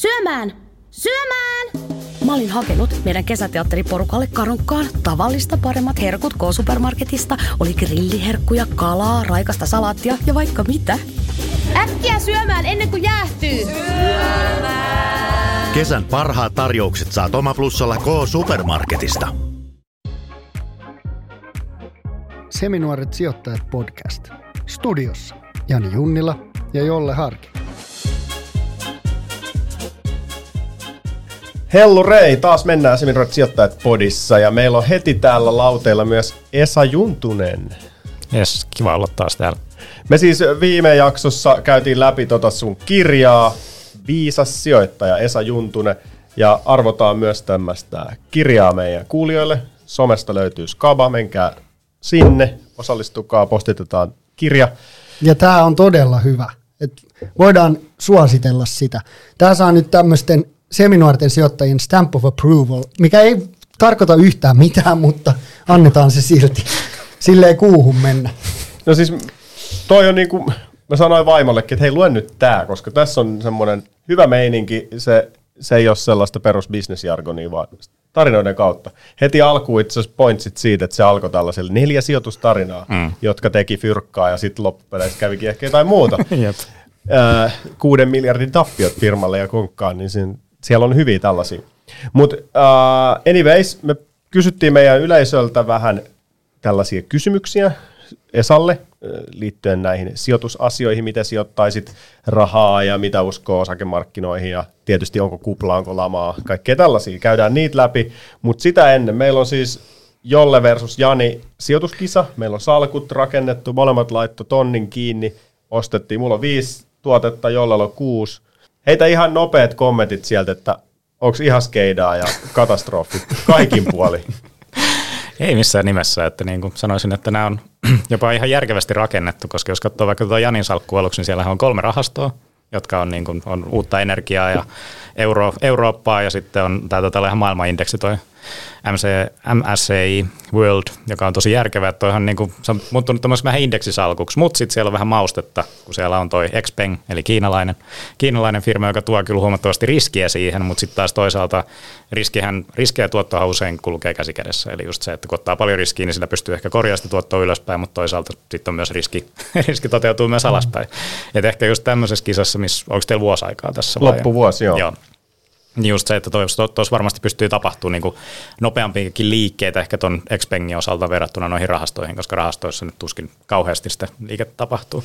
Syömään! Syömään! Mä olin hakenut meidän kesäteatteriporukalle karukkaan tavallista paremmat herkut K-supermarketista. Oli grilliherkkuja, kalaa, raikasta salaattia ja vaikka mitä. Äkkiä syömään ennen kuin jäähtyy! Syömään! Kesän parhaat tarjoukset saat Oma Plussalla K-supermarketista. Seminuoret sijoittajat podcast. Studiossa Jani Junnila ja Jolle Harki. Hellu Rei, taas mennään Seminuoret sijoittajat podissa ja meillä on heti täällä lauteilla myös Esa Juntunen. Jes, kiva olla taas täällä. Me siis viime jaksossa käytiin läpi tota sun kirjaa, Viisas sijoittaja Esa Juntunen, ja arvotaan myös tämmöistä kirjaa meidän kuulijoille. Somesta löytyy Skaba, menkää sinne, osallistukaa, postitetaan kirja. Ja tämä on todella hyvä. Et voidaan suositella sitä. Tämä saa nyt tämmöisten seminuorten sijoittajien stamp of approval, mikä ei tarkoita yhtään mitään, mutta annetaan se silti. Sille ei kuuhun mennä. No siis toi on niinku, mä sanoin vaimollekin, että hei luen nyt tää, koska tässä on semmoinen hyvä meininki, se, se ei ole sellaista perusbisnesjargonia, vaan tarinoiden kautta. Heti alkuun itse asiassa pointsit siitä, että se alkoi tällaisella neljä sijoitustarinaa, mm. jotka teki fyrkkaa ja sitten loppupeleissä kävikin ehkä jotain muuta. äh, kuuden miljardin tappiot firmalle ja konkkaan, niin siinä, siellä on hyviä tällaisia. Mutta uh, anyways, me kysyttiin meidän yleisöltä vähän tällaisia kysymyksiä Esalle liittyen näihin sijoitusasioihin, miten sijoittaisit rahaa ja mitä uskoo osakemarkkinoihin ja tietysti onko kupla, onko lamaa, kaikkea tällaisia. Käydään niitä läpi, mutta sitä ennen meillä on siis Jolle versus Jani sijoituskisa. Meillä on salkut rakennettu, molemmat laitto tonnin kiinni, ostettiin. Mulla on viisi tuotetta, Jollella on kuusi. Heitä ihan nopeat kommentit sieltä, että onko ihan skeidaa ja katastrofi kaikin puoli. Ei missään nimessä, että niin kuin sanoisin, että nämä on jopa ihan järkevästi rakennettu, koska jos katsoo vaikka tuota Janin salkku aluksi, niin siellä on kolme rahastoa, jotka on, niin kuin, on uutta energiaa ja Euro, Eurooppaa ja sitten on tämä tota, ihan maailmanindeksi toi MC, MSCI World, joka on tosi järkevä, että toihan niin kuin, se on muuttunut tämmöisen vähän indeksisalkuksi, mutta sitten siellä on vähän maustetta, kun siellä on toi Xpeng, eli kiinalainen, kiinalainen firma, joka tuo kyllä huomattavasti riskiä siihen, mutta sitten taas toisaalta riskihän, riskejä tuottoa usein kulkee käsikädessä, eli just se, että kun ottaa paljon riskiä, niin sillä pystyy ehkä korjaamaan tuottoa ylöspäin, mutta toisaalta sitten on myös riski, riski toteutuu myös alaspäin. Et ehkä just tämmöisessä kisassa, missä, onko teillä vuosi aikaa tässä? Loppuvuosi, joo. joo just se, että tuossa varmasti pystyy tapahtumaan niin nopeampiakin liikkeitä ehkä tuon Expengin osalta verrattuna noihin rahastoihin, koska rahastoissa nyt tuskin kauheasti sitä liikettä tapahtuu.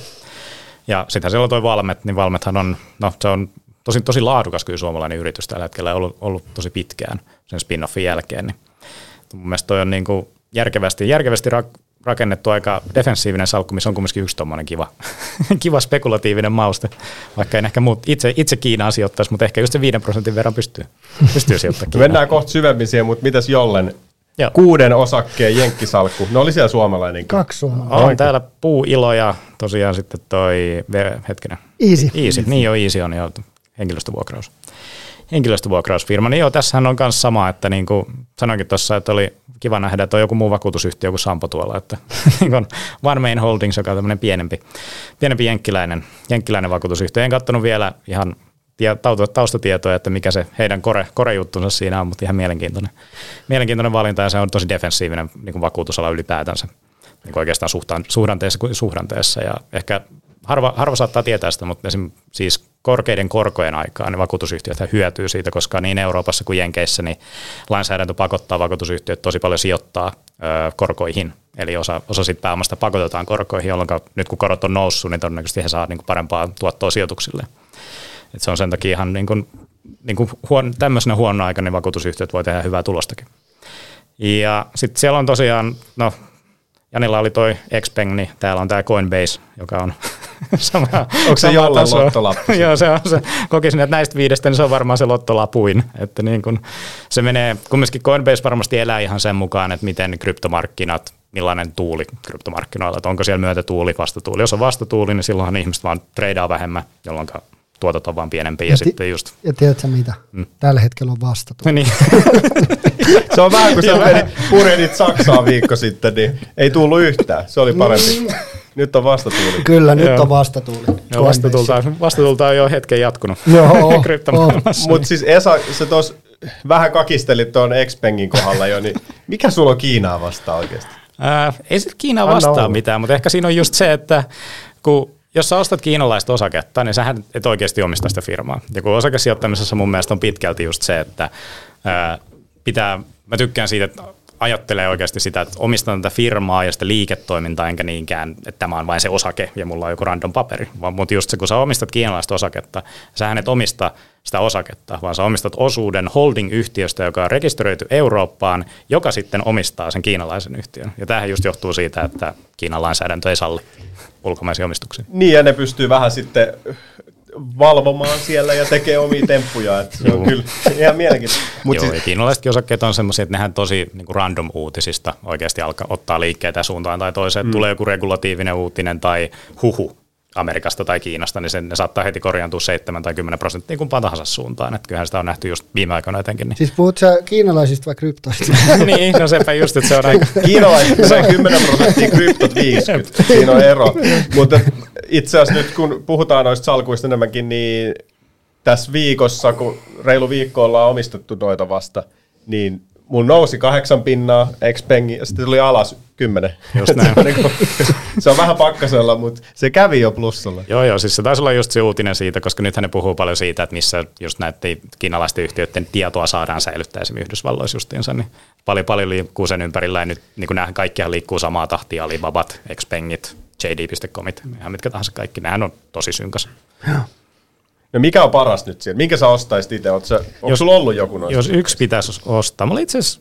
Ja sittenhän siellä on tuo Valmet, niin Valmethan on, no se on tosi, tosi laadukas kyllä suomalainen yritys tällä hetkellä ollut, ollut tosi pitkään sen spin-offin jälkeen. Niin mun mielestä toi on niin kuin järkevästi, järkevästi rakennettu aika defensiivinen salkku, missä on kumminkin yksi tuommoinen kiva, kiva spekulatiivinen mauste, vaikka en ehkä muut, itse, itse Kiinaan sijoittaisi, mutta ehkä just se viiden prosentin verran pystyy, pystyy sijoittamaan Mennään kohta syvemmin siihen, mutta mitäs Jollen Joo. kuuden osakkeen jenkkisalkku. No oli siellä suomalainen. Kaksi suomalainen. On täällä puuilo ja tosiaan sitten toi, hetkinen. Easy. Easy. Niin jo Easy on jo henkilöstövuokraus. Henkilöstövuokrausfirma. Niin joo, tässähän on myös sama, että niin kuin sanoinkin tuossa, että oli kiva nähdä, että on joku muu vakuutusyhtiö kuin Sampo tuolla. Että niin One Main Holdings, joka on tämmöinen pienempi, pienempi jenkkiläinen, jenkkiläinen vakuutusyhtiö. En katsonut vielä ihan taustatietoja, että mikä se heidän kore, korejuttunsa siinä on, mutta ihan mielenkiintoinen, mielenkiintoinen valinta ja se on tosi defensiivinen niin kuin vakuutusala ylipäätänsä niin kuin oikeastaan suhdanteessa kuin suhdanteessa ja ehkä harva, harva saattaa tietää sitä, mutta esim. siis korkeiden korkojen aikaan niin vakuutusyhtiöt hyötyy siitä, koska niin Euroopassa kuin Jenkeissä niin lainsäädäntö pakottaa vakuutusyhtiöt tosi paljon sijoittaa ö, korkoihin. Eli osa, osa siitä pääomasta pakotetaan korkoihin, jolloin nyt kun korot on noussut, niin todennäköisesti he saavat niin kuin parempaa tuottoa sijoituksille. Et se on sen takia ihan niin kuin, niin kuin huon, tämmöisenä huono aikana niin vakuutusyhtiöt voi tehdä hyvää tulostakin. Ja sitten siellä on tosiaan, no Janilla oli toi Xpeng, niin täällä on tämä Coinbase, joka on sama Onko se jolle lottolappu? Joo, se on se. Kokisin, että näistä viidestä niin se on varmaan se lottolapuin. Että niin kun, se menee, kumminkin Coinbase varmasti elää ihan sen mukaan, että miten kryptomarkkinat, millainen tuuli kryptomarkkinoilla, että onko siellä myötätuuli, vastatuuli. Jos on vastatuuli, niin silloinhan ihmiset vaan treidaa vähemmän, jolloin tuotot on vaan pienempiä. Ja, ja, sitten just... ja tiedätkö mitä? Mm. Tällä hetkellä on vastatuuli. niin. se on vähän kuin sä purjehdit Saksaan viikko sitten, niin ei tullut yhtään. Se oli parempi. Nyt on vastatuuli. Kyllä, nyt Joo. on vastatuuli. Joo, vastatulta, vastatulta on jo hetken jatkunut Joo, kryptomaailmassa. Mutta siis Esa, sä tos vähän kakistelit tuon Xpengin kohdalla jo, niin mikä sulla on Kiinaa vastaan oikeasti? Ää, ei se Kiina Anna vastaa olla. mitään, mutta ehkä siinä on just se, että kun jos sä ostat kiinalaista osaketta, niin sähän et oikeasti omista sitä firmaa. Ja kun osakesijoittamisessa mun mielestä on pitkälti just se, että ää, pitää, mä tykkään siitä, että ajattelee oikeasti sitä, että omistan tätä firmaa ja sitä liiketoimintaa, enkä niinkään, että tämä on vain se osake ja mulla on joku random paperi. Vaan mutta just se, kun sä omistat kiinalaista osaketta, sähän et omista sitä osaketta, vaan sä omistat osuuden holding-yhtiöstä, joka on rekisteröity Eurooppaan, joka sitten omistaa sen kiinalaisen yhtiön. Ja tämähän just johtuu siitä, että Kiinan lainsäädäntö ei salli ulkomaisia omistuksia. Niin, ja ne pystyy vähän sitten valvomaan siellä ja tekee omia temppuja. Että se on Joo. kyllä ihan mielenkiintoista. Mut Joo, siis, kiinalaisetkin osakkeet on semmoisia, että nehän tosi niin kuin random uutisista oikeasti alkaa ottaa liikkeitä suuntaan tai toiseen. Mm. Tulee joku regulatiivinen uutinen tai huhu Amerikasta tai Kiinasta, niin sen, ne saattaa heti korjaantua 7 tai 10 prosenttia kumpaan tahansa suuntaan. Että kyllähän sitä on nähty just viime aikoina etenkin. Niin. Siis puhut sä kiinalaisista vai kryptoista? niin, no sepä just, että se on aika... kiinalaiset sai 10 prosenttia, kryptot 50. Siinä on ero. Mutta itse asiassa nyt kun puhutaan noista salkuista enemmänkin, niin tässä viikossa, kun reilu viikko ollaan omistettu noita vasta, niin mun nousi kahdeksan pinnaa Xpengi ja sitten tuli alas kymmenen. Just näin. Se on niinku- se on vähän pakkasella, mutta se kävi jo plussalla. Joo, joo, siis se taisi olla just se uutinen siitä, koska nythän ne puhuu paljon siitä, että missä just näiden kiinalaisten yhtiöiden tietoa saadaan säilyttää esimerkiksi Yhdysvalloissa justiinsa, niin paljon, paljon liikkuu sen ympärillä ja nyt niin kuin nämä kaikkihan liikkuu samaa tahtia, Alibabat, Xpengit, JD.comit, ihan mitkä tahansa kaikki, nehän on tosi synkäs. No mikä on paras nyt siellä? Minkä sä ostaisit itse? Onko Jos- sulla ollut joku noista? Jos yksi pitäisi ostaa, mulla itse asiassa,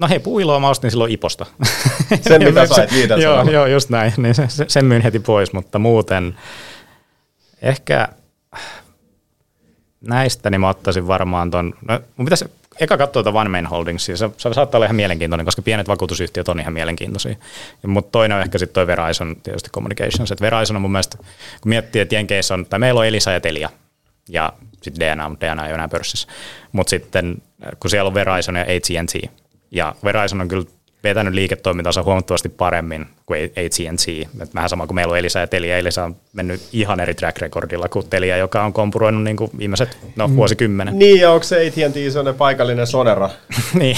no hei, puiloa mä ostin silloin Iposta. Sen, mitä sait, viiden Joo, sanalla. joo, just näin, niin se, se- sen myyn heti pois, mutta muuten ehkä näistä niin mä ottaisin varmaan ton, no mun pitäisi eka katsoa tuota One Main Holdingsia, se, se saattaa olla ihan mielenkiintoinen, koska pienet vakuutusyhtiöt on ihan mielenkiintoisia. Mutta toinen on ehkä sitten toi Verizon tietysti Communications, että Verizon on mun mielestä, kun miettii, että Jenkeissä on, tai meillä on Elisa ja Telia, ja sitten DNA, mutta DNA ei ole enää pörssissä. Mutta sitten kun siellä on Verizon ja AT&T, ja Verizon on kyllä vetänyt liiketoimintansa huomattavasti paremmin kuin AT&T. Et vähän sama kuin meillä on Elisa ja Telia. Elisa on mennyt ihan eri track recordilla kuin Telia, joka on kompuroinut niin kuin viimeiset no, Mm. vuosikymmenen. Niin, ja onko se AT&T sellainen paikallinen Sonera? niin.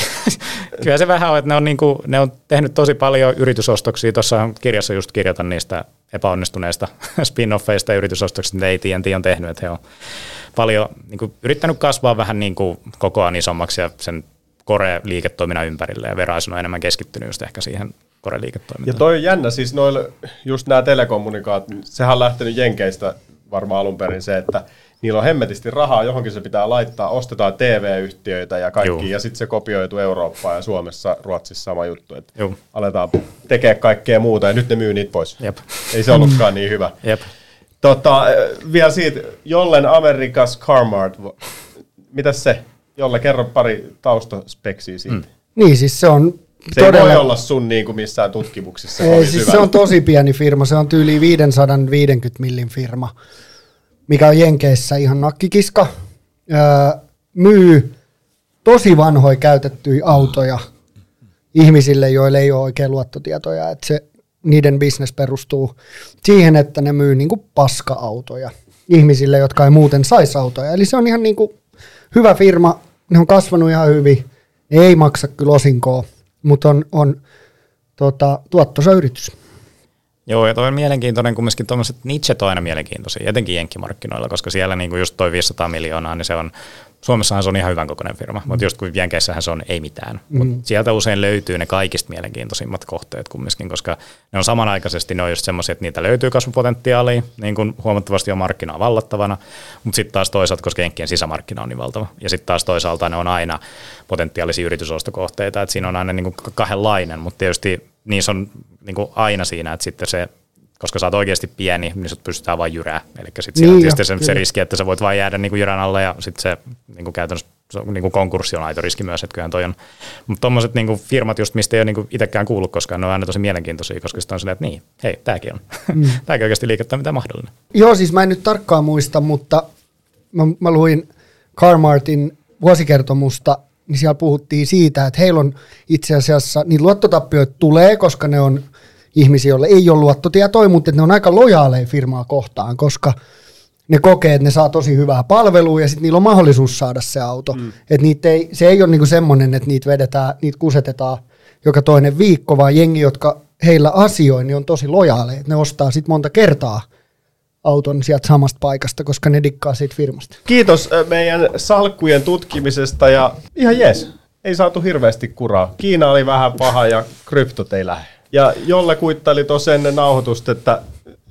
Kyllä se vähän on, että ne on, niin kuin, ne on tehnyt tosi paljon yritysostoksia. Tuossa kirjassa just kirjoitan niistä epäonnistuneista spin-offeista ja yritysostoksista, mitä AT&T on tehnyt. Että he on paljon niin kuin, yrittänyt kasvaa vähän niin kuin, kokoaan isommaksi ja sen Kore-liiketoiminnan ympärille. Ja Verizon on enemmän keskittynyt just ehkä siihen Ja Kore-liiketoimintaan. toi on jännä, siis noille, just nämä telekommunikaat, sehän on lähtenyt Jenkeistä varmaan alun perin se, että niillä on hemmetisti rahaa, johonkin se pitää laittaa, ostetaan TV-yhtiöitä ja kaikki, Juu. ja sitten se kopioituu Eurooppaan ja Suomessa, Ruotsissa sama juttu, että Juu. aletaan tekemään kaikkea muuta, ja nyt ne myy niitä pois. Jep. Ei se ollutkaan niin hyvä. Jep. Tota, äh, vielä siitä, Jollen Amerikas Carmart, mitäs se? Jolle, kerro pari taustaspeksiä siitä. Mm. Niin, siis se on Se todella... ei voi olla sun niin kuin missään tutkimuksissa. Ei, siis se on tosi pieni firma, se on tyyli 550 millin firma, mikä on Jenkeissä ihan nakkikiska. Öö, myy tosi vanhoja käytettyjä autoja ihmisille, joille ei ole oikein luottotietoja. Et se, niiden business perustuu siihen, että ne myy niinku paska-autoja ihmisille, jotka ei muuten saisi autoja. Eli se on ihan niinku hyvä firma, ne on kasvanut ihan hyvin, ne ei maksa kyllä osinkoa, mutta on, on tota, tuottoisa yritys. Joo, ja toi on mielenkiintoinen, kumminkin tuommoiset nichet on aina mielenkiintoisia, etenkin jenkkimarkkinoilla, koska siellä niinku just toi 500 miljoonaa, niin se on, Suomessahan se on ihan hyvän kokoinen firma, mm. mutta just kun Jenkeissähän se on ei mitään. Mm. Mutta sieltä usein löytyy ne kaikista mielenkiintoisimmat kohteet kumminkin, koska ne on samanaikaisesti, ne on just semmoisia, että niitä löytyy kasvupotentiaalia niin kuin huomattavasti jo markkinaa vallattavana, mutta sitten taas toisaalta, koska Jenkkien sisämarkkina on niin valtava, ja sitten taas toisaalta ne on aina potentiaalisia yritysostokohteita, että siinä on aina niin kuin kahdenlainen, mutta tietysti niissä on niin kuin aina siinä, että sitten se koska sä oot oikeasti pieni, niin sut pystytään vain jyrää. Eli sitten Niin on jo, tietysti se, se kyllä. riski, että sä voit vain jäädä niin kuin jyrän alle ja sitten se niin kuin käytännössä se niin kuin konkurssi on aito riski myös, että kyllähän toi on. Mutta tuommoiset niin firmat, just mistä ei ole niin kuin itsekään kuullut koskaan, ne on aina tosi mielenkiintoisia, koska sitten on silleen, että niin, hei, tämäkin on. Mm. tämäkin oikeasti liiketoiminta mahdollinen. Joo, siis mä en nyt tarkkaan muista, mutta mä, mä luin Carmartin vuosikertomusta, niin siellä puhuttiin siitä, että heillä on itse asiassa, niin luottotappioita tulee, koska ne on ihmisiä, joille ei ole luottotietoja, mutta että ne on aika lojaaleja firmaa kohtaan, koska ne kokee, että ne saa tosi hyvää palvelua ja sitten niillä on mahdollisuus saada se auto. Mm. Et niitä ei, se ei ole niinku semmoinen, että niitä vedetään, niitä kusetetaan joka toinen viikko, vaan jengi, jotka heillä asioi, niin on tosi lojaaleja. Ne ostaa sitten monta kertaa auton sieltä samasta paikasta, koska ne dikkaa siitä firmasta. Kiitos meidän salkkujen tutkimisesta ja ihan jes. Ei saatu hirveästi kuraa. Kiina oli vähän paha ja kryptot ei lähde. Ja Jolle kuittaili tuossa ennen nauhoitusta, että,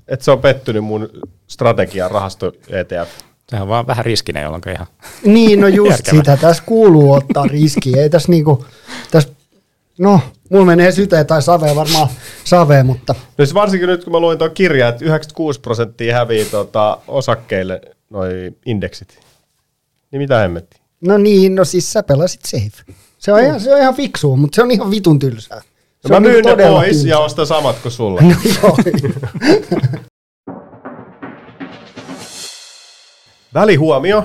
että se on pettynyt mun strategian rahasto ETF. Sehän on vaan vähän riskinen, jolloin ihan Niin, no just Järkevä. sitä. Tässä kuuluu ottaa riski. Ei tässä niinku, tässä, no, mulla menee syteen tai saveen varmaan saveen, mutta No siis varsinkin nyt, kun mä luin tuon kirjan, että 96 prosenttia hävii tota, osakkeille noi indeksit. Niin mitä hemmetti? no niin, no siis sä pelasit safe. Se on, ihan, se on ihan fiksua, mutta se on ihan vitun tylsää. Se mä myyn ne pois ja ostan samat kuin sulla. No joo. Välihuomio.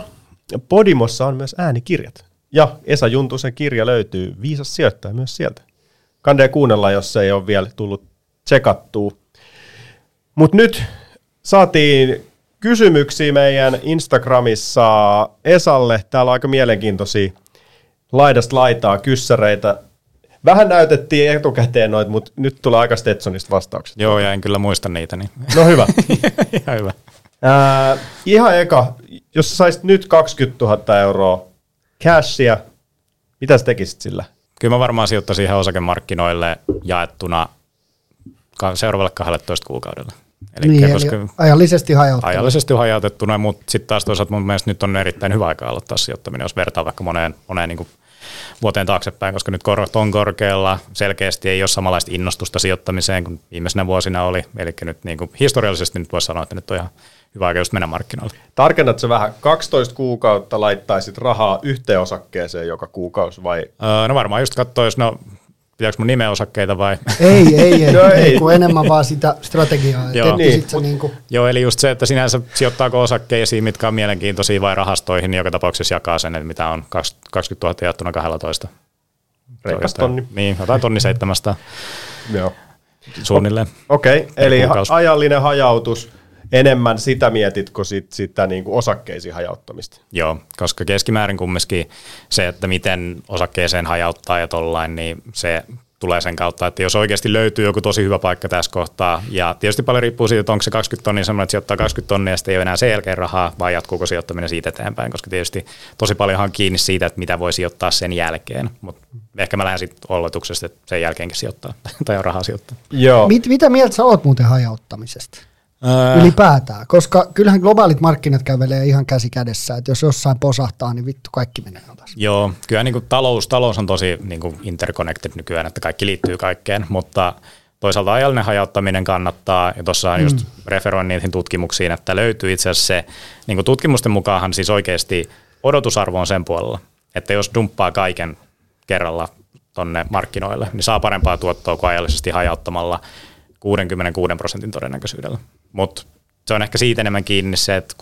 Podimossa on myös äänikirjat. Ja Esa Juntusen kirja löytyy Viisas sijoittaja myös sieltä. Kandee kuunnella, jos se ei ole vielä tullut tsekattua. Mutta nyt saatiin kysymyksiä meidän Instagramissa Esalle. Täällä on aika mielenkiintoisia laidasta laitaa kyssäreitä. Vähän näytettiin etukäteen noita, mutta nyt tulee aika Stetsonista vastaukset. Joo, ja en kyllä muista niitä, niin No hyvä. ihan hyvä. Ää, ihan eka, jos sä saisit nyt 20 000 euroa cashia, mitä sä tekisit sillä? Kyllä mä varmaan sijoittaisin ihan osakemarkkinoille jaettuna seuraavalle 12 kuukaudelle. Elikkä niin, koska eli ajallisesti hajauttaa. ajallisesti hajautettuna, mutta sitten taas toisaalta mun mielestä nyt on erittäin hyvä aika aloittaa sijoittaminen, jos vertaa vaikka moneen, moneen niin kuin vuoteen taaksepäin, koska nyt korot on korkealla, selkeästi ei ole samanlaista innostusta sijoittamiseen kuin viimeisenä vuosina oli, eli nyt niin kuin historiallisesti nyt voisi sanoa, että nyt on ihan hyvä aika just mennä markkinoille. Tarkennat sä vähän, 12 kuukautta laittaisit rahaa yhteen osakkeeseen joka kuukausi vai? Öö, no varmaan just katsoa, jos no, pitääkö mun nimeä osakkeita vai Ei, ei, ei, No ei. Kun enemmän vaan sitä strategiaa. Joo. Joo, Niin, niin, mut- niinku, Joo, eli just se, että sinänsä sijoittaako osakkeisiin, mitkä on mielenkiintoisia vai rahastoihin, niin joka tapauksessa jakaa sen, että mitä on 20 000 jaettuna 12. Reikas tonni. Niin, jotain tonni 700 Joo. suunnilleen. Okei, okay, eli ha- kuukausi. ajallinen hajautus, enemmän sitä mietitkö sit, sitä niin kuin osakkeisiin hajauttamista? Joo, koska keskimäärin kumminkin se, että miten osakkeeseen hajauttaa ja tollain, niin se tulee sen kautta, että jos oikeasti löytyy joku tosi hyvä paikka tässä kohtaa, ja tietysti paljon riippuu siitä, että onko se 20 tonnia semmoinen, että sijoittaa 20 tonnia ja sitten ei ole enää sen jälkeen rahaa, vai jatkuuko sijoittaminen siitä eteenpäin, koska tietysti tosi paljonhan on kiinni siitä, että mitä voi sijoittaa sen jälkeen, mutta ehkä mä lähden sitten oletuksesta, että sen jälkeenkin sijoittaa, tai on rahaa sijoittaa. Joo. mit, mitä mieltä sä oot muuten hajauttamisesta? Öö, Ylipäätään, koska kyllähän globaalit markkinat kävelee ihan käsi kädessä, että jos jossain posahtaa, niin vittu kaikki menee alas. Joo, kyllä niin kuin talous, talous on tosi niin kuin interconnected nykyään, että kaikki liittyy kaikkeen, mutta toisaalta ajallinen hajauttaminen kannattaa, ja tuossa mm. just referoin niihin tutkimuksiin, että löytyy itse asiassa se, niin kuin tutkimusten mukaan siis oikeasti odotusarvo on sen puolella, että jos dumppaa kaiken kerralla tonne markkinoille, niin saa parempaa tuottoa kuin ajallisesti hajauttamalla 66 prosentin todennäköisyydellä. Mutta se on ehkä siitä enemmän kiinni se, että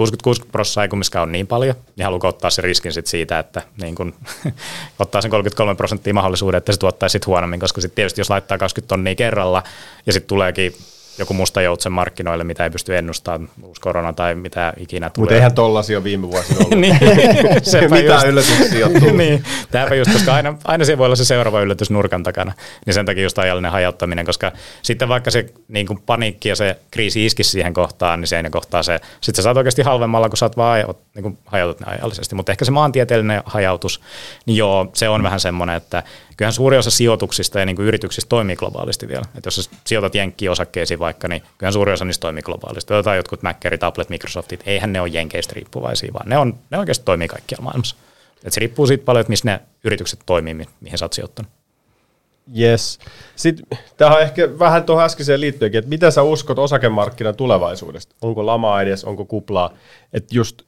60-60 prosenttia ei kumminkaan ole niin paljon, niin haluaa ottaa sen riskin sit siitä, että niin kun, ottaa sen 33 prosenttia mahdollisuuden, että se tuottaisi sit huonommin, koska sitten tietysti jos laittaa 20 tonnia kerralla ja sitten tuleekin joku musta joutsen markkinoille, mitä ei pysty ennustamaan, uusi korona tai mitä ikinä tulee. Mutta eihän tollasia viime vuosina ollut. niin, Mitä just. yllätyksiä on tullut? niin, tämäpä just, koska aina, aina siellä voi olla se seuraava yllätys nurkan takana, niin sen takia just ajallinen hajauttaminen, koska sitten vaikka se niin kuin paniikki ja se kriisi iskisi siihen kohtaan, niin siinä kohtaa se, sitten sä saat oikeasti halvemmalla, kun sä oot vaan niin kuin hajautat ne ajallisesti, mutta ehkä se maantieteellinen hajautus, niin joo, se on vähän semmoinen, että kyllähän suuri osa sijoituksista ja niin kuin yrityksistä toimii globaalisti vielä. Että jos sä sijoitat jenkkiin osakkeisiin vaikka, niin kyllähän suuri osa niistä toimii globaalisti. Otetaan jotkut Mackerit, Applet, Microsoftit, eihän ne ole jenkeistä riippuvaisia, vaan ne, on, ne oikeasti toimii kaikkialla maailmassa. Et se riippuu siitä paljon, että missä ne yritykset toimii, mi- mihin sä oot sijoittanut. Yes. Sitten tähän on ehkä vähän tuohon äskeiseen liittyenkin, että mitä sä uskot osakemarkkinan tulevaisuudesta? Onko lamaa edes, onko kuplaa? Että just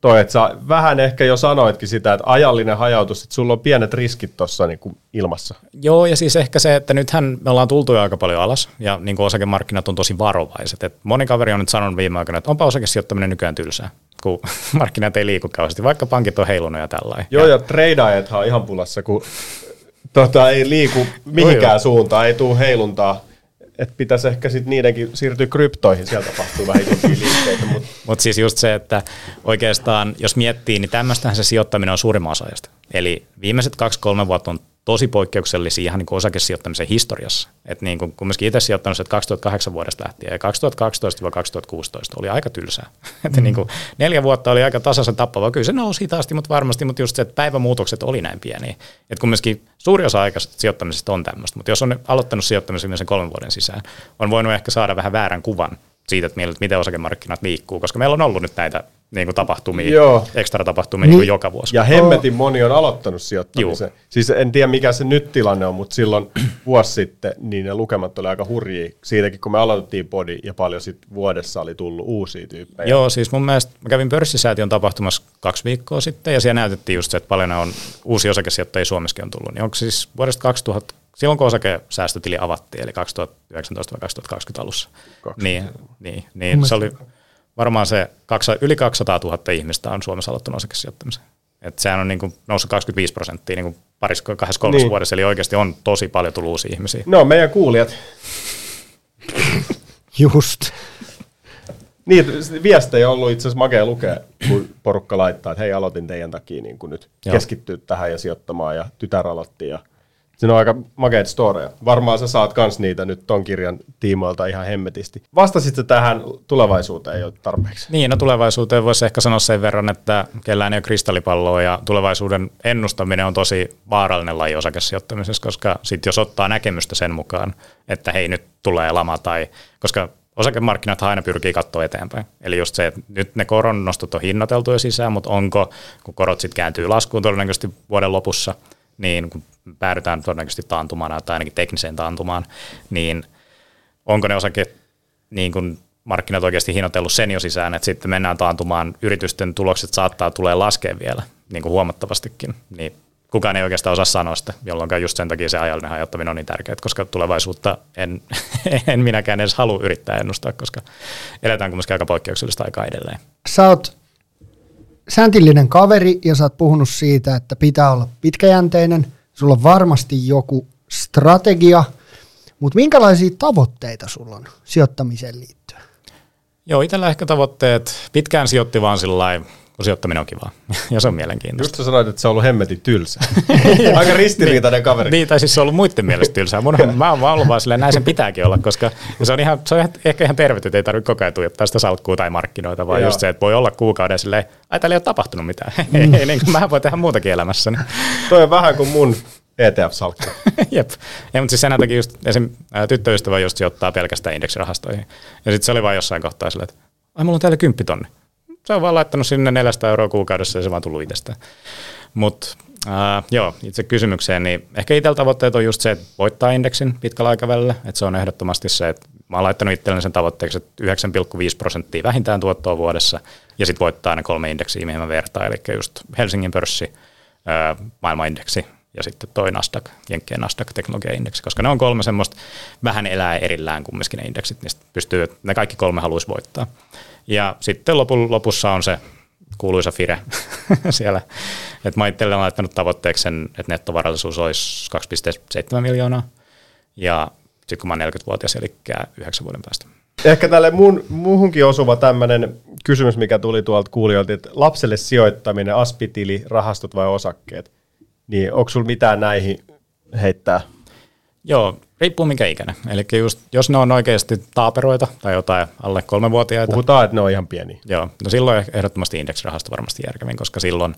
toi, että sä vähän ehkä jo sanoitkin sitä, että ajallinen hajautus, että sulla on pienet riskit tuossa niinku ilmassa. Joo, ja siis ehkä se, että nythän me ollaan tultu jo aika paljon alas, ja niin kuin osakemarkkinat on tosi varovaiset. Et moni kaveri on nyt sanonut viime aikoina, että onpa osakesijoittaminen nykyään tylsää, kun markkinat ei liiku kauheasti, vaikka pankit on heilunut ja tällainen. Joo, ja treidaajathan on ihan pulassa, kun tota, ei liiku mihinkään suuntaan, ei tuu heiluntaa. Että pitäisi ehkä sitten niidenkin siirtyä kryptoihin, siellä tapahtuu vähän liikkeitä. Mutta Mutta siis just se, että oikeastaan jos miettii, niin tämmöistähän se sijoittaminen on suurimman osa ajasta. Eli viimeiset kaksi-kolme vuotta on tosi poikkeuksellisia ihan niin kuin osakesijoittamisen historiassa. Et niin kuin kumminkin itse sijoittanut sieltä 2008 vuodesta lähtien ja 2012-2016 oli aika tylsää. Mm. niin kuin neljä vuotta oli aika tasaisen tappava. Kyllä se nousi hitaasti, mutta varmasti, mutta just se, että päivämuutokset oli näin pieniä. Että kumminkin suuri osa aikaisesta sijoittamisesta on tämmöistä, mutta jos on aloittanut sijoittamisen sen kolmen vuoden sisään, on voinut ehkä saada vähän väärän kuvan siitä, että miten osakemarkkinat liikkuu, koska meillä on ollut nyt näitä niin kuin tapahtumia, Joo. ekstra tapahtumia niin. niin kuin joka vuosi. Ja hemmetin moni on aloittanut sijoittamisen. Juu. Siis en tiedä mikä se nyt tilanne on, mutta silloin vuosi sitten niin ne lukemat oli aika hurjia. Siitäkin kun me aloitettiin podi ja paljon sit vuodessa oli tullut uusia tyyppejä. Joo, siis mun mielestä mä kävin pörssisäätiön tapahtumassa kaksi viikkoa sitten ja siellä näytettiin just se, että paljon on uusia osakesijoittajia Suomessakin on tullut. Niin onko siis vuodesta 2000, silloin kun osakesäästötili avattiin, eli 2019 vai 2020 alussa, 20. niin, niin, niin se oli varmaan se yli 200 000 ihmistä on Suomessa aloittanut osakesijoittamisen. Et sehän on niin kuin noussut 25 prosenttia niin kuin parissa, kahdessa kolmessa niin. vuodessa, eli oikeasti on tosi paljon tullut uusia ihmisiä. No, meidän kuulijat. Just. Niin, viestejä on ollut itse asiassa makea lukea, kun porukka laittaa, että hei, aloitin teidän takia niin kuin nyt Joo. keskittyä tähän ja sijoittamaan, ja tytär aloitti, ja Siinä on aika makeat storeja. Varmaan sä saat kans niitä nyt ton kirjan tiimoilta ihan hemmetisti. Vastasit tähän tulevaisuuteen jo tarpeeksi? Niin, no tulevaisuuteen voisi ehkä sanoa sen verran, että kellään ei ole kristallipalloa ja tulevaisuuden ennustaminen on tosi vaarallinen laji osakesijoittamisessa, koska sitten jos ottaa näkemystä sen mukaan, että hei nyt tulee lama tai, koska osakemarkkinat aina pyrkii katsoa eteenpäin. Eli just se, että nyt ne koron nostot on hinnoiteltu jo sisään, mutta onko, kun korot sitten kääntyy laskuun todennäköisesti vuoden lopussa, niin kun päädytään todennäköisesti taantumaan tai ainakin tekniseen taantumaan, niin onko ne osake niin kuin markkinat oikeasti hinnoitellut sen jo sisään, että sitten mennään taantumaan, yritysten tulokset saattaa tulee laskea vielä niin kuin huomattavastikin, niin kukaan ei oikeastaan osaa sanoa sitä, jolloin just sen takia se ajallinen hajottaminen on niin tärkeää, koska tulevaisuutta en, en minäkään edes halua yrittää ennustaa, koska eletään kuitenkin aika poikkeuksellista aikaa edelleen. Sä oot säntillinen kaveri ja sä oot puhunut siitä, että pitää olla pitkäjänteinen – sulla on varmasti joku strategia, mutta minkälaisia tavoitteita sulla on sijoittamiseen liittyen? Joo, itsellä ehkä tavoitteet, pitkään sijoitti vaan sillä sijoittaminen on kivaa ja se on mielenkiintoista. Just sä sanoit, että se on ollut hemmetin tylsä. Aika ristiriitainen kaveri. Niin, tai siis se on ollut muiden mielestä tylsää. Mun, mä oon vaan ollut vaan silleen, näin sen pitääkin olla, koska se on, ihan, se on ehkä ihan terve, että ei tarvitse koko ajan tuijottaa sitä salkkua tai markkinoita, vaan Joo. just se, että voi olla kuukauden silleen, ai täällä ei ole tapahtunut mitään. Mm. ei, niin kuin mä voin tehdä muutakin elämässäni. Toi on vähän kuin mun ETF-salkku. Jep. Ja, mutta siis sen takia just esim. tyttöystävä just sijoittaa pelkästään indeksirahastoihin. Ja sitten se oli vain jossain kohtaa silleen, että ai mulla on täällä kymppitonni se on vaan laittanut sinne 400 euroa kuukaudessa ja se vaan tullut itsestään. Mutta äh, joo, itse kysymykseen, niin ehkä itsellä tavoitteet on just se, että voittaa indeksin pitkällä aikavälillä, että se on ehdottomasti se, että mä oon laittanut itselleni sen tavoitteeksi, että 9,5 prosenttia vähintään tuottoa vuodessa, ja sitten voittaa ne kolme indeksiä, mihin mä vertaan, eli just Helsingin pörssi, maailmanindeksi ja sitten toi Nasdaq, Jenkkien Nasdaq teknologiaindeksi, koska ne on kolme semmoista vähän elää erillään kumminkin ne indeksit, niistä pystyy, ne kaikki kolme haluaisi voittaa. Ja sitten lopu, lopussa on se kuuluisa FIRE siellä. että mä itse olen laittanut tavoitteeksi sen, että nettovarallisuus olisi 2,7 miljoonaa. Ja sitten kun mä oon 40-vuotias, eli yhdeksän vuoden päästä. Ehkä tälle mun, muuhunkin osuva tämmöinen kysymys, mikä tuli tuolta kuulijoilta, että lapselle sijoittaminen, aspitili, rahastot vai osakkeet, niin onko sulla mitään näihin heittää? Joo, riippuu minkä ikäinen. Eli just, jos ne on oikeasti taaperoita tai jotain alle kolmevuotiaita. Puhutaan, että ne on ihan pieni. Joo, no silloin ehdottomasti indeksirahasto varmasti järkevin, koska silloin,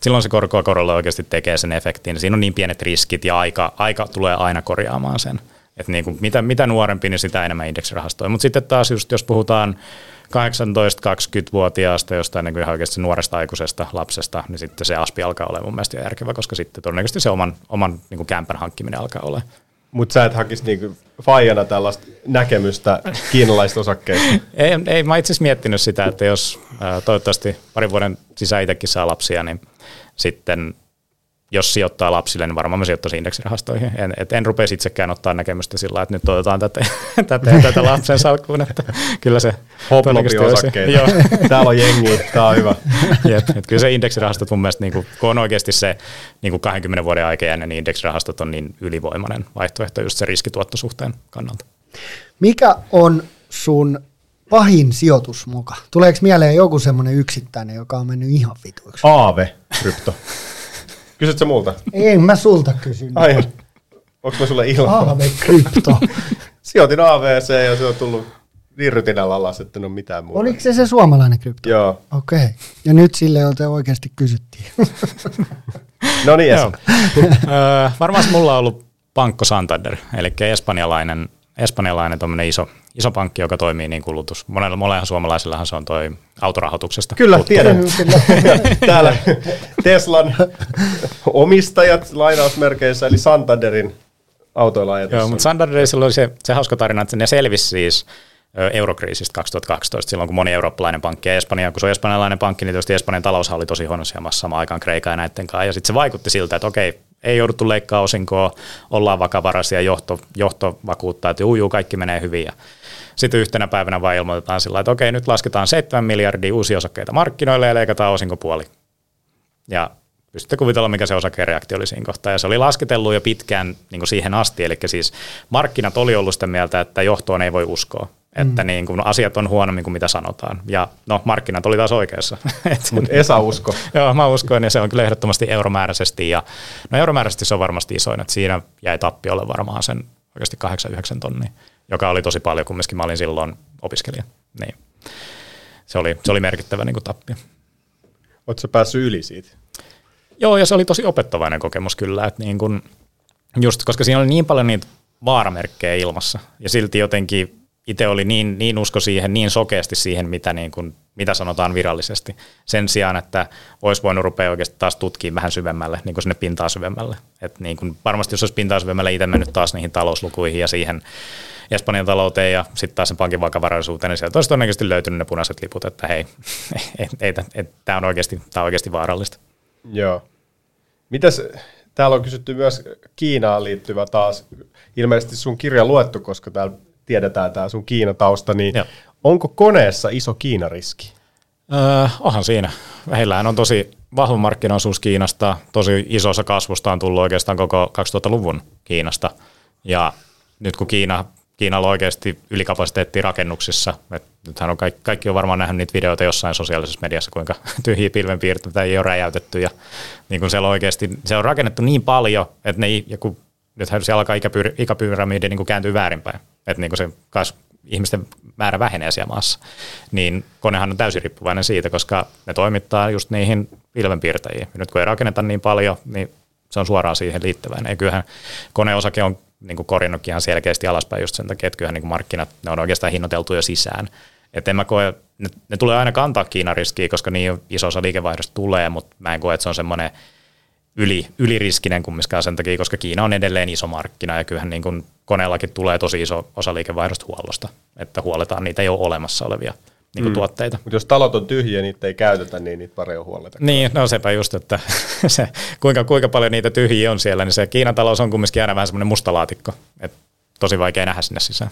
silloin se korkoa korolla oikeasti tekee sen efektin. Siinä on niin pienet riskit ja aika, aika tulee aina korjaamaan sen. Et niin kuin mitä, mitä nuorempi, niin sitä enemmän indeksirahastoja. Mutta sitten taas just, jos puhutaan 18-20-vuotiaasta, jostain niin kuin ihan oikeasti nuoresta aikuisesta lapsesta, niin sitten se aspi alkaa olla mun mielestä järkevä, koska sitten todennäköisesti se oman, oman niin kuin kämpän hankkiminen alkaa olla mutta sä et hakisi niinku faijana tällaista näkemystä kiinalaisista osakkeista. ei, ei, mä itse asiassa miettinyt sitä, että jos toivottavasti parin vuoden sisään itsekin saa lapsia, niin sitten jos sijoittaa lapsille, niin varmaan mä sijoittaisin indeksirahastoihin. En, et en rupeisi itsekään ottaa näkemystä sillä että nyt otetaan tätä, tätä ja tätä lapsen salkkuun. Että kyllä se osakkeita. Täällä on jengi, tämä on hyvä. Jep, et kyllä se indeksirahastot mun mielestä, niin kun, kun on oikeasti se niin 20 vuoden aikajänne, niin indeksirahastot on niin ylivoimainen vaihtoehto just se riskituottosuhteen kannalta. Mikä on sun pahin sijoitusmoka? Tuleeko mieleen joku semmoinen yksittäinen, joka on mennyt ihan vituiksi? Aave, krypto. Kysyt sä multa? Ei, mä sulta kysyn. Ai, onko mä sulle ilman? Aave krypto. Sijoitin AVC ja se on tullut niin rytinällä alas, että en ole mitään muuta. Oliko se se suomalainen krypto? Joo. Okei. Okay. Ja nyt sille, jolta oikeasti kysyttiin. No niin, varmaan mulla on ollut Pankko Santander, eli espanjalainen, espanjalainen iso, iso pankki, joka toimii niin kulutus. Monella, monella suomalaisillahan se on toi autorahoituksesta. Kyllä, tuttu. tiedän. Täällä Teslan omistajat lainausmerkeissä, eli Santanderin autoilla. Joo, mutta Santanderilla oli se, se hauska tarina, että ne selvisi siis eurokriisistä 2012, silloin kun moni eurooppalainen pankki ja Espanja, kun se on espanjalainen pankki, niin tietysti Espanjan talous oli tosi huonossa jamassa samaan aikaan Kreikan ja näiden kanssa. Ja sitten se vaikutti siltä, että okei, ei jouduttu leikkaa osinkoa, ollaan vakavaraisia, johto, johto vakuuttaa, että juu, juu, kaikki menee hyvin. Ja sitten yhtenä päivänä vaan ilmoitetaan sillä että okei, nyt lasketaan 7 miljardia uusia osakkeita markkinoille ja leikataan osinkopuoli. Ja pystytte kuvitella, mikä se osakereaktio oli siinä kohtaa. Ja se oli lasketellut jo pitkään niin siihen asti, eli siis markkinat oli ollut sitä mieltä, että johtoon ei voi uskoa. Että mm. niin kuin asiat on huonommin kuin mitä sanotaan. Ja no, markkinat oli taas oikeassa. Mutta Esa usko. Joo, mä uskon, ja se on kyllä ehdottomasti euromääräisesti. Ja, no euromääräisesti se on varmasti isoin, että siinä jäi tappiolle varmaan sen oikeasti 8-9 tonnia, joka oli tosi paljon, kumminkin mä olin silloin opiskelija. Niin. Se oli, se oli merkittävä niin kuin tappio. Oletko päässyt yli siitä? Joo, ja se oli tosi opettavainen kokemus kyllä, että niin kun, just koska siinä oli niin paljon niitä vaaramerkkejä ilmassa, ja silti jotenkin itse oli niin, niin usko siihen, niin sokeasti siihen, mitä, niin kun, mitä sanotaan virallisesti, sen sijaan, että olisi voinut rupea oikeasti taas tutkimaan vähän syvemmälle, niin kuin sinne pintaa syvemmälle. Et niin kun, varmasti jos olisi pintaa syvemmälle itse mennyt taas niihin talouslukuihin ja siihen Espanjan talouteen ja sitten taas sen pankin vakavaraisuuteen, niin sieltä olisi todennäköisesti löytynyt ne punaiset liput, että hei, ei, ei, ei, tämä on oikeasti, tämä on oikeasti vaarallista. Joo. Mitäs, täällä on kysytty myös Kiinaan liittyvä taas, ilmeisesti sun kirja luettu, koska täällä tiedetään tämä sun Kiinatausta, niin Joo. onko koneessa iso Kiinariski? Öö, onhan siinä. Heillähän on tosi vahva markkinaosuus Kiinasta, tosi iso osa kasvusta on tullut oikeastaan koko 2000-luvun Kiinasta. Ja nyt kun Kiina, Kiinalla on oikeasti ylikapasiteetti rakennuksissa, että nythän on kaikki, kaikki on varmaan nähnyt niitä videoita jossain sosiaalisessa mediassa, kuinka tyhjiä pilvenpiirteitä ei ole räjäytetty ja niin kun siellä on oikeasti, se on rakennettu niin paljon, että ne, ja kun nythän siellä alkaa ikäpyr, ikäpyramidi niin kääntyy väärinpäin, että niin se kas, ihmisten määrä vähenee siellä maassa, niin konehan on täysin riippuvainen siitä, koska ne toimittaa just niihin pilvenpiirtäjiin. Nyt kun ei rakenneta niin paljon, niin se on suoraan siihen liittyvään. Ja kyllähän koneosake on niin kuin korjannutkin ihan selkeästi alaspäin just sen takia, että kyllähän niin kuin markkinat, ne on oikeastaan hinnoiteltu jo sisään. Että en mä koe, ne, ne tulee aina kantaa Kiinan riskiä, koska niin iso osa liikevaihdosta tulee, mutta mä en koe, että se on semmoinen yli, yliriskinen kumminkaan sen takia, koska Kiina on edelleen iso markkina ja kyllähän niin kuin koneellakin tulee tosi iso osa liikevaihdosta huollosta, että huoletaan niitä ei ole olemassa olevia niin kuin mm. tuotteita. Mutta jos talot on tyhjiä ja niitä ei käytetä, niin niitä pare on huoleta. Niin, no sepä just, että se, kuinka, kuinka paljon niitä tyhjiä on siellä, niin se Kiinan talous on kumminkin aina vähän semmoinen mustalaatikko, että tosi vaikea nähdä sinne sisään.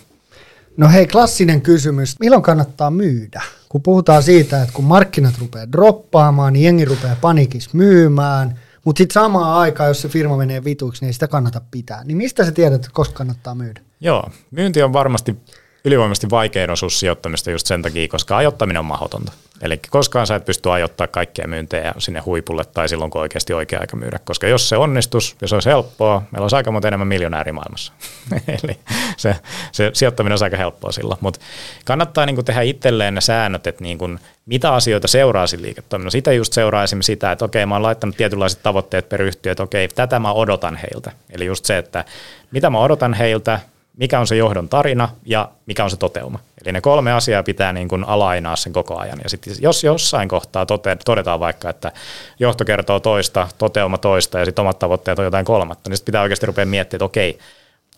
No hei, klassinen kysymys. Milloin kannattaa myydä? Kun puhutaan siitä, että kun markkinat rupeaa droppaamaan, niin jengi rupeaa panikis myymään, mutta sitten samaan aikaan, jos se firma menee vituiksi, niin ei sitä kannata pitää. Niin mistä sä tiedät, että koska kannattaa myydä? Joo, myynti on varmasti ylivoimaisesti vaikein osuus sijoittamista just sen takia, koska ajottaminen on mahdotonta. Eli koskaan sä et pysty ajottaa kaikkia myyntejä sinne huipulle tai silloin, kun oikeasti oikea aika myydä. Koska jos se onnistus, jos se olisi helppoa, meillä olisi aika monta enemmän miljonääri maailmassa. Eli se, se sijoittaminen on aika helppoa silloin. Mutta kannattaa niin tehdä itselleen ne säännöt, että niin mitä asioita seuraa siinä liiketoiminnassa. Sitä just seuraa esimerkiksi sitä, että okei, mä oon laittanut tietynlaiset tavoitteet per yhtiö, että okei, tätä mä odotan heiltä. Eli just se, että mitä mä odotan heiltä, mikä on se johdon tarina ja mikä on se toteuma. Eli ne kolme asiaa pitää niin kuin alainaa sen koko ajan. Ja sitten jos jossain kohtaa tote, todetaan vaikka, että johto kertoo toista, toteuma toista ja sitten omat tavoitteet on jotain kolmatta, niin sitten pitää oikeasti rupea miettimään, että okei,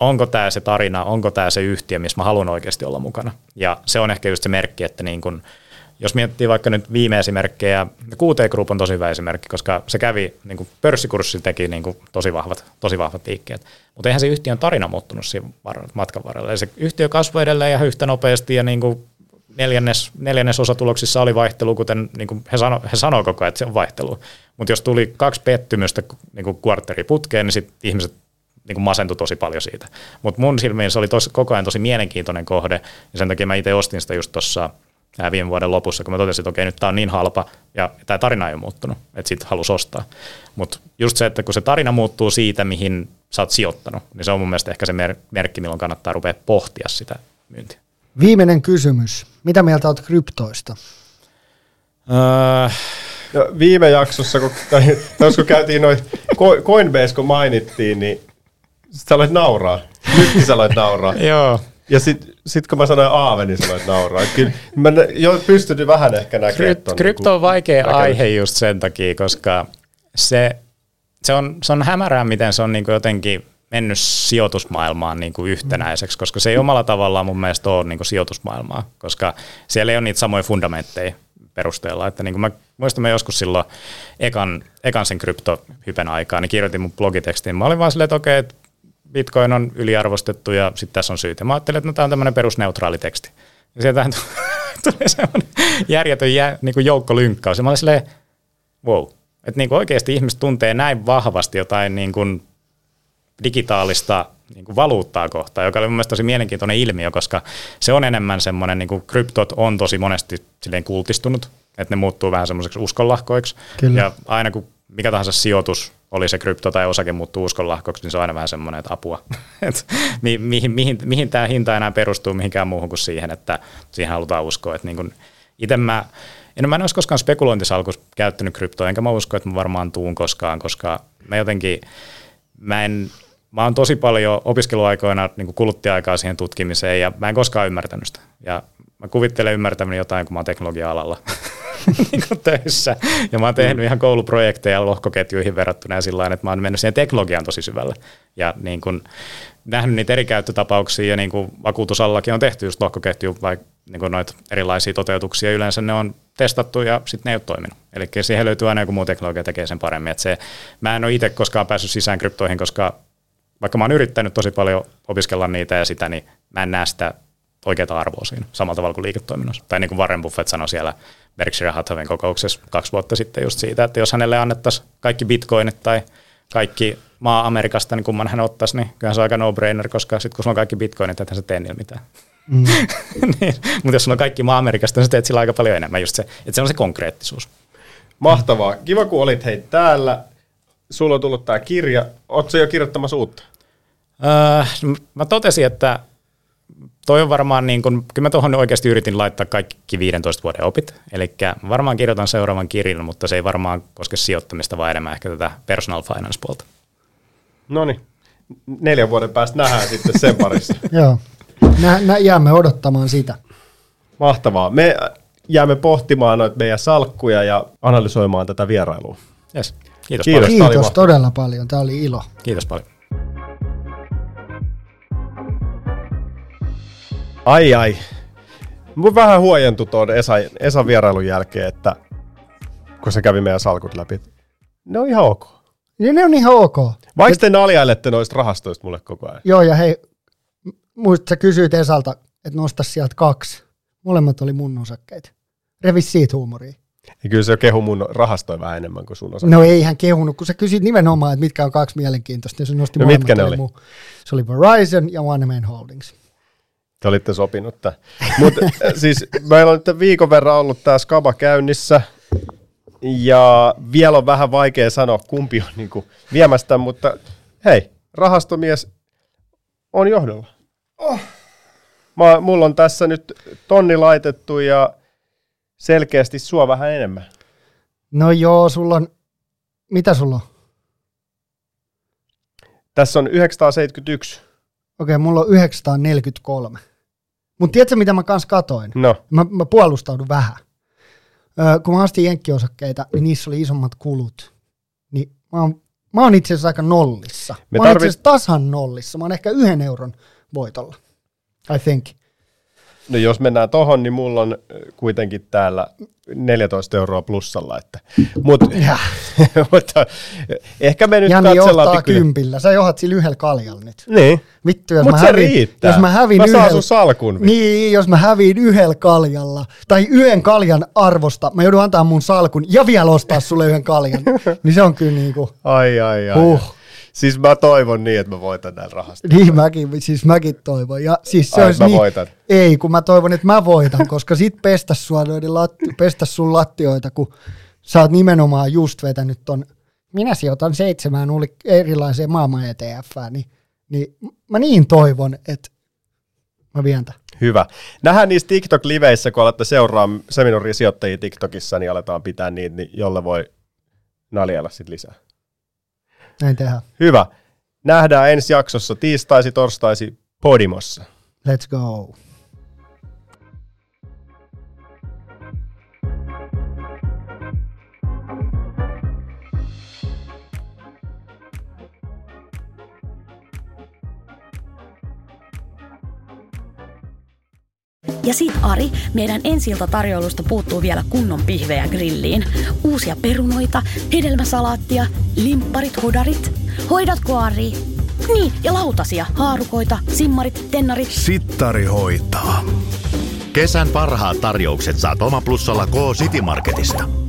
onko tämä se tarina, onko tämä se yhtiö, missä mä haluan oikeasti olla mukana. Ja se on ehkä just se merkki, että niin kuin, jos miettii vaikka nyt viime esimerkkejä, QT Group on tosi hyvä esimerkki, koska se kävi, niin kuin pörssikurssi teki niin kuin tosi, vahvat, tosi vahvat liikkeet. Mutta eihän se yhtiön tarina muuttunut siinä matkan varrella. Eli se yhtiö kasvoi edelleen ja yhtä nopeasti ja niin kuin neljännes, neljännes osatuloksissa oli vaihtelu, kuten niin kuin he, sano, he sanoo koko ajan, että se on vaihtelu. Mutta jos tuli kaksi pettymystä niin kuin putkeen, niin sitten ihmiset niin kuin masentui tosi paljon siitä. Mutta mun silmiin se oli tos, koko ajan tosi mielenkiintoinen kohde, ja sen takia mä itse ostin sitä just tuossa viime vuoden lopussa, kun mä totesin, että okei, nyt tämä on niin halpa, ja tämä tarina ei ole muuttunut, että sitten halusi ostaa. Mutta just se, että kun se tarina muuttuu siitä, mihin sä oot sijoittanut, niin se on mun mielestä ehkä se mer- merkki, milloin kannattaa rupea pohtia sitä myyntiä. Viimeinen kysymys. Mitä mieltä olet kryptoista? Öö, No, viime jaksossa, kun, tai, tai kun käytiin noin Coinbase, kun mainittiin, niin sä aloit nauraa. Nytkin sä aloit nauraa. joo, Ja sit, sit kun mä sanoin Aave, niin sä aloit nauraa. Kyllä mä jo pystyn vähän ehkä näkemään. Krypt, krypto on vaikea näkemys. aihe just sen takia, koska se, se, on, se on hämärää, miten se on niin kuin jotenkin mennyt sijoitusmaailmaan niin kuin yhtenäiseksi, koska se ei omalla tavallaan mun mielestä ole niin kuin sijoitusmaailmaa, koska siellä ei ole niitä samoja fundamentteja perusteella. Että niin kuin mä muistan mä joskus silloin ekan, ekan sen kryptohypen aikaa, niin kirjoitin mun blogitekstiin. Mä olin vaan silleen, että okei, että Bitcoin on yliarvostettu ja sitten tässä on syyt. Ja mä ajattelin, että no, tämä on tämmöinen perusneutraali teksti. Ja sieltähän tuli semmoinen järjetön jä, niin kuin joukkolynkkaus. Ja mä olin silleen, wow. Että niin kuin oikeasti ihmiset tuntee näin vahvasti jotain niin kuin digitaalista niin kuin valuuttaa kohtaan, joka oli mun mielestä tosi mielenkiintoinen ilmiö, koska se on enemmän semmoinen, niin kuin kryptot on tosi monesti silleen kultistunut, että ne muuttuu vähän semmoiseksi uskonlahkoiksi. Kyllä. Ja aina kun mikä tahansa sijoitus, oli se krypto tai osake muuttuu uskonlahkoksi, niin se on aina vähän semmoinen, että apua. Et mi- mihin, mihin, mihin tämä hinta enää perustuu mihinkään muuhun kuin siihen, että siihen halutaan uskoa. Niin itse mä, en, mä en olisi koskaan spekulointisalkus käyttänyt kryptoa, enkä mä usko, että mä varmaan tuun koskaan, koska mä jotenkin, mä en, mä oon tosi paljon opiskeluaikoina niin kuluttaja-aikaa siihen tutkimiseen ja mä en koskaan ymmärtänyt sitä. Ja mä kuvittelen ymmärtämään jotain, kun mä oon teknologia-alalla niin kuin töissä. Ja mä oon tehnyt ihan kouluprojekteja lohkoketjuihin verrattuna ja sillä että mä oon mennyt siihen teknologiaan tosi syvälle. Ja niin kuin, nähnyt niitä eri käyttötapauksia ja niin kuin vakuutusallakin on tehty just lohkoketju, vaikka niin kuin noita erilaisia toteutuksia. Yleensä ne on testattu ja sitten ne ei ole toiminut. Eli siihen löytyy aina joku muu teknologia tekee sen paremmin. Et se, mä en ole itse koskaan päässyt sisään kryptoihin, koska vaikka mä oon yrittänyt tosi paljon opiskella niitä ja sitä, niin mä en näe sitä oikeaa arvoa siinä, samalla tavalla kuin liiketoiminnassa. Tai niin kuin Warren Buffett sanoi siellä Berkshire Hathawayn kokouksessa kaksi vuotta sitten just siitä, että jos hänelle annettaisiin kaikki bitcoinit tai kaikki maa Amerikasta, niin kumman hän ottaisi, niin kyllähän se on aika no-brainer, koska sitten kun sulla on kaikki bitcoinit, ethän sä tee niillä mitään. Mm. niin, mutta jos sulla on kaikki maa Amerikasta, niin sä teet sillä aika paljon enemmän. Just se, että se on se konkreettisuus. Mahtavaa. Kiva, kun olit hei täällä. Sulla on tullut tämä kirja. Oletko jo kirjoittamassa uutta? Öö, mä totesin, että toi on varmaan niin kun, kyllä mä tuohon oikeasti yritin laittaa kaikki 15 vuoden opit, eli varmaan kirjoitan seuraavan kirjan, mutta se ei varmaan koske sijoittamista, vaan enemmän ehkä tätä personal finance puolta. No niin. Neljän vuoden päästä nähdään sitten sen parissa. Joo. Nä, nä, jäämme odottamaan sitä. Mahtavaa. Me jäämme pohtimaan noita meidän salkkuja ja analysoimaan tätä vierailua. Yes. Kiitos, Kiitos. Oli Kiitos todella paljon. Tämä oli ilo. paljon. Kiitos paljon. Ai ai. Mun vähän huojentui tuon Esa, Esan vierailun jälkeen, että kun se kävi meidän salkut läpi. Ne on ihan ok. Ja ne on ihan ok. Vaikka te naljailette noista rahastoista mulle koko ajan. Joo, ja hei, muistat, sä kysyit Esalta, että nosta sieltä kaksi. Molemmat oli mun osakkeita. Revi siitä huumoria. Ja kyllä se kehu mun rahastoja vähän enemmän kuin sun osa. No ei hän kehunut, kun sä kysyit nimenomaan, että mitkä on kaksi mielenkiintoista, niin se nosti No mitkä ne oli? Mun. Se oli Verizon ja One Man Holdings. Te olitte sopinut tämän. Mutta siis meillä on nyt viikon verran ollut tämä skaba käynnissä. Ja vielä on vähän vaikea sanoa, kumpi on niinku viemästä, mutta hei, rahastomies on johdolla. Oh. Mä, mulla on tässä nyt tonni laitettu ja selkeästi sua vähän enemmän. No joo, sulla on, mitä sulla on? Tässä on 971. Okei, mulla on 943. Mutta tiedätkö, mitä mä kans katoin? No, Mä, mä puolustaudun vähän. Öö, kun mä ostin jenkkiosakkeita, niin niissä oli isommat kulut. Niin mä oon, mä oon itse asiassa aika nollissa. Me mä oon tarvit- itse asiassa tasan nollissa. Mä oon ehkä yhden euron voitolla. I think. No jos mennään tohon, niin mulla on äh, kuitenkin täällä 14 euroa plussalla. Että. Mut, mutta ehkä me nyt Jani katsellaan johtaa pikkusen- kympillä. Sä johdat sillä yhdellä kaljalla nyt. Niin, Vittu, jos mutta mä se hävin, riittää. jos mä hävin mä yhdellä, salkun. Niin. niin, jos mä häviin yhdellä kaljalla, tai yhden kaljan arvosta, mä joudun antaa mun salkun ja vielä ostaa sulle yhden kaljan, niin se on kyllä niinku, Ai, ai, ai. huh. Siis mä toivon niin, että mä voitan näillä rahasta. Niin mäkin, siis mäkin toivon. Ja siis se Ai, olisi mä niin, voitan. Ei, kun mä toivon, että mä voitan, koska sit pestäs sua noiden latti, pestäs sun lattioita, kun sä oot nimenomaan just vetänyt ton, minä sijoitan seitsemään erilaiseen maailman ETF, niin, niin mä niin toivon, että mä vien. Hyvä. Nähdään niissä TikTok-liveissä, kun alatte seuraa seminarisijoittajia TikTokissa, niin aletaan pitää niitä, niin jolle voi naljella sitten lisää. Näin tehdään. Hyvä. Nähdään ensi jaksossa tiistaisi, torstaisi Podimossa. Let's go. Ja sit Ari, meidän ensilta tarjoilusta puuttuu vielä kunnon pihvejä grilliin. Uusia perunoita, hedelmäsalaattia, limpparit, hodarit. Hoidatko Ari? Niin, ja lautasia, haarukoita, simmarit, tennarit. Sittari hoitaa. Kesän parhaat tarjoukset saat Oma Plussalla K-City Marketista.